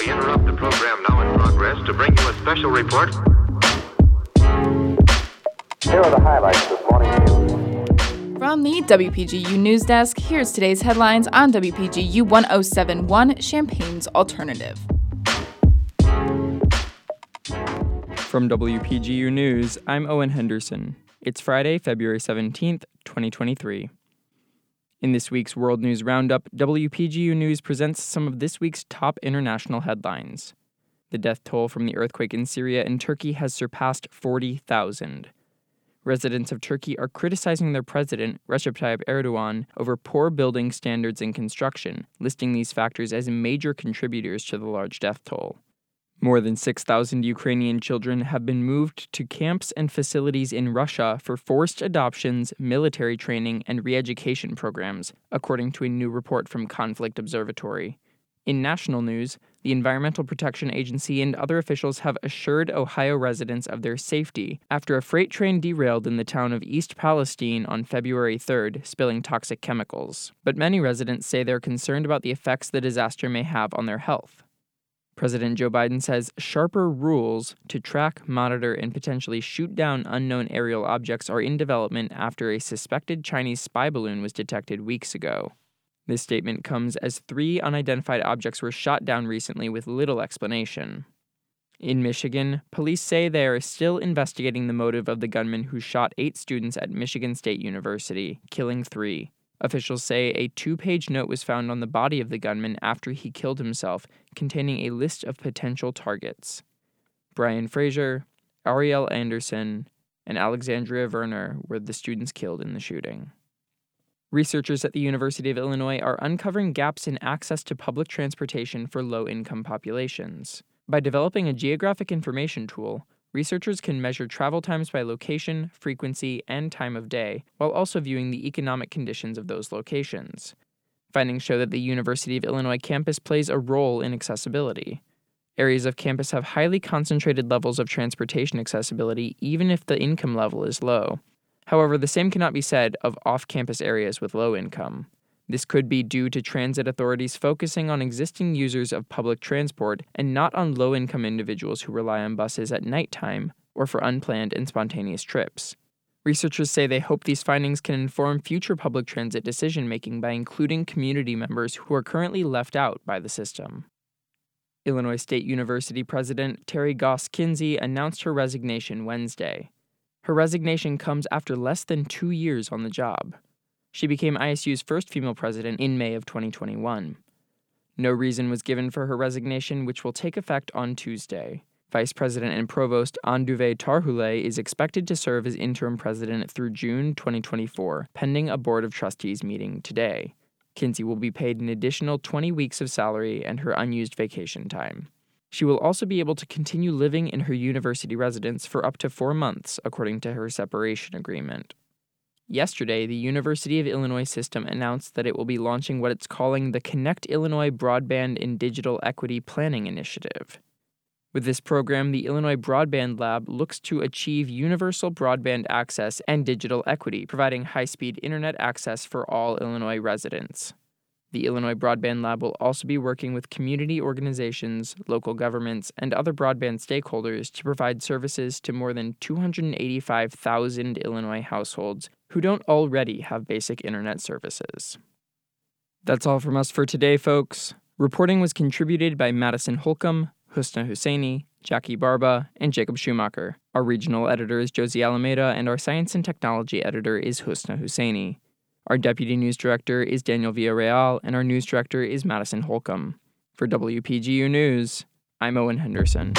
We interrupt the program now in progress to bring you a special report. Here are the highlights this morning's news. From the WPGU News Desk, here's today's headlines on WPGU 1071 Champaign's Alternative. From WPGU News, I'm Owen Henderson. It's Friday, February 17th, 2023. In this week's World News Roundup, WPGU News presents some of this week's top international headlines. The death toll from the earthquake in Syria and Turkey has surpassed 40,000. Residents of Turkey are criticizing their president, Recep Tayyip Erdogan, over poor building standards and construction, listing these factors as major contributors to the large death toll. More than 6,000 Ukrainian children have been moved to camps and facilities in Russia for forced adoptions, military training, and re education programs, according to a new report from Conflict Observatory. In national news, the Environmental Protection Agency and other officials have assured Ohio residents of their safety after a freight train derailed in the town of East Palestine on February 3rd, spilling toxic chemicals. But many residents say they're concerned about the effects the disaster may have on their health. President Joe Biden says sharper rules to track, monitor, and potentially shoot down unknown aerial objects are in development after a suspected Chinese spy balloon was detected weeks ago. This statement comes as three unidentified objects were shot down recently with little explanation. In Michigan, police say they are still investigating the motive of the gunman who shot eight students at Michigan State University, killing three. Officials say a two page note was found on the body of the gunman after he killed himself, containing a list of potential targets. Brian Fraser, Arielle Anderson, and Alexandria Verner were the students killed in the shooting. Researchers at the University of Illinois are uncovering gaps in access to public transportation for low income populations. By developing a geographic information tool, Researchers can measure travel times by location, frequency, and time of day, while also viewing the economic conditions of those locations. Findings show that the University of Illinois campus plays a role in accessibility. Areas of campus have highly concentrated levels of transportation accessibility, even if the income level is low. However, the same cannot be said of off campus areas with low income. This could be due to transit authorities focusing on existing users of public transport and not on low income individuals who rely on buses at nighttime or for unplanned and spontaneous trips. Researchers say they hope these findings can inform future public transit decision making by including community members who are currently left out by the system. Illinois State University President Terri Goss Kinzy announced her resignation Wednesday. Her resignation comes after less than two years on the job. She became ISU's first female president in May of 2021. No reason was given for her resignation, which will take effect on Tuesday. Vice President and Provost Aondover Tarhule is expected to serve as interim president through June 2024, pending a Board of Trustees meeting today. Kinzy will be paid an additional 20 weeks of salary and her unused vacation time. She will also be able to continue living in her university residence for up to four months, according to her separation agreement. Yesterday, the University of Illinois system announced that it will be launching what it's calling the Connect Illinois Broadband and Digital Equity Planning Initiative. With this program, the Illinois Broadband Lab looks to achieve universal broadband access and digital equity, providing high speed internet access for all Illinois residents. The Illinois Broadband Lab will also be working with community organizations, local governments, and other broadband stakeholders to provide services to more than 285,000 Illinois households who don't already have basic internet services. That's all from us for today, folks. Reporting was contributed by Madison Holcomb, Husna Husseini, Jackie Barba, and Jacob Schumacher. Our regional editor is Josie Alameda, and our science and technology editor is Husna Husseini. Our deputy news director is Daniel Villarreal, and our news director is Madison Holcomb. For WPGU News, I'm Owen Henderson.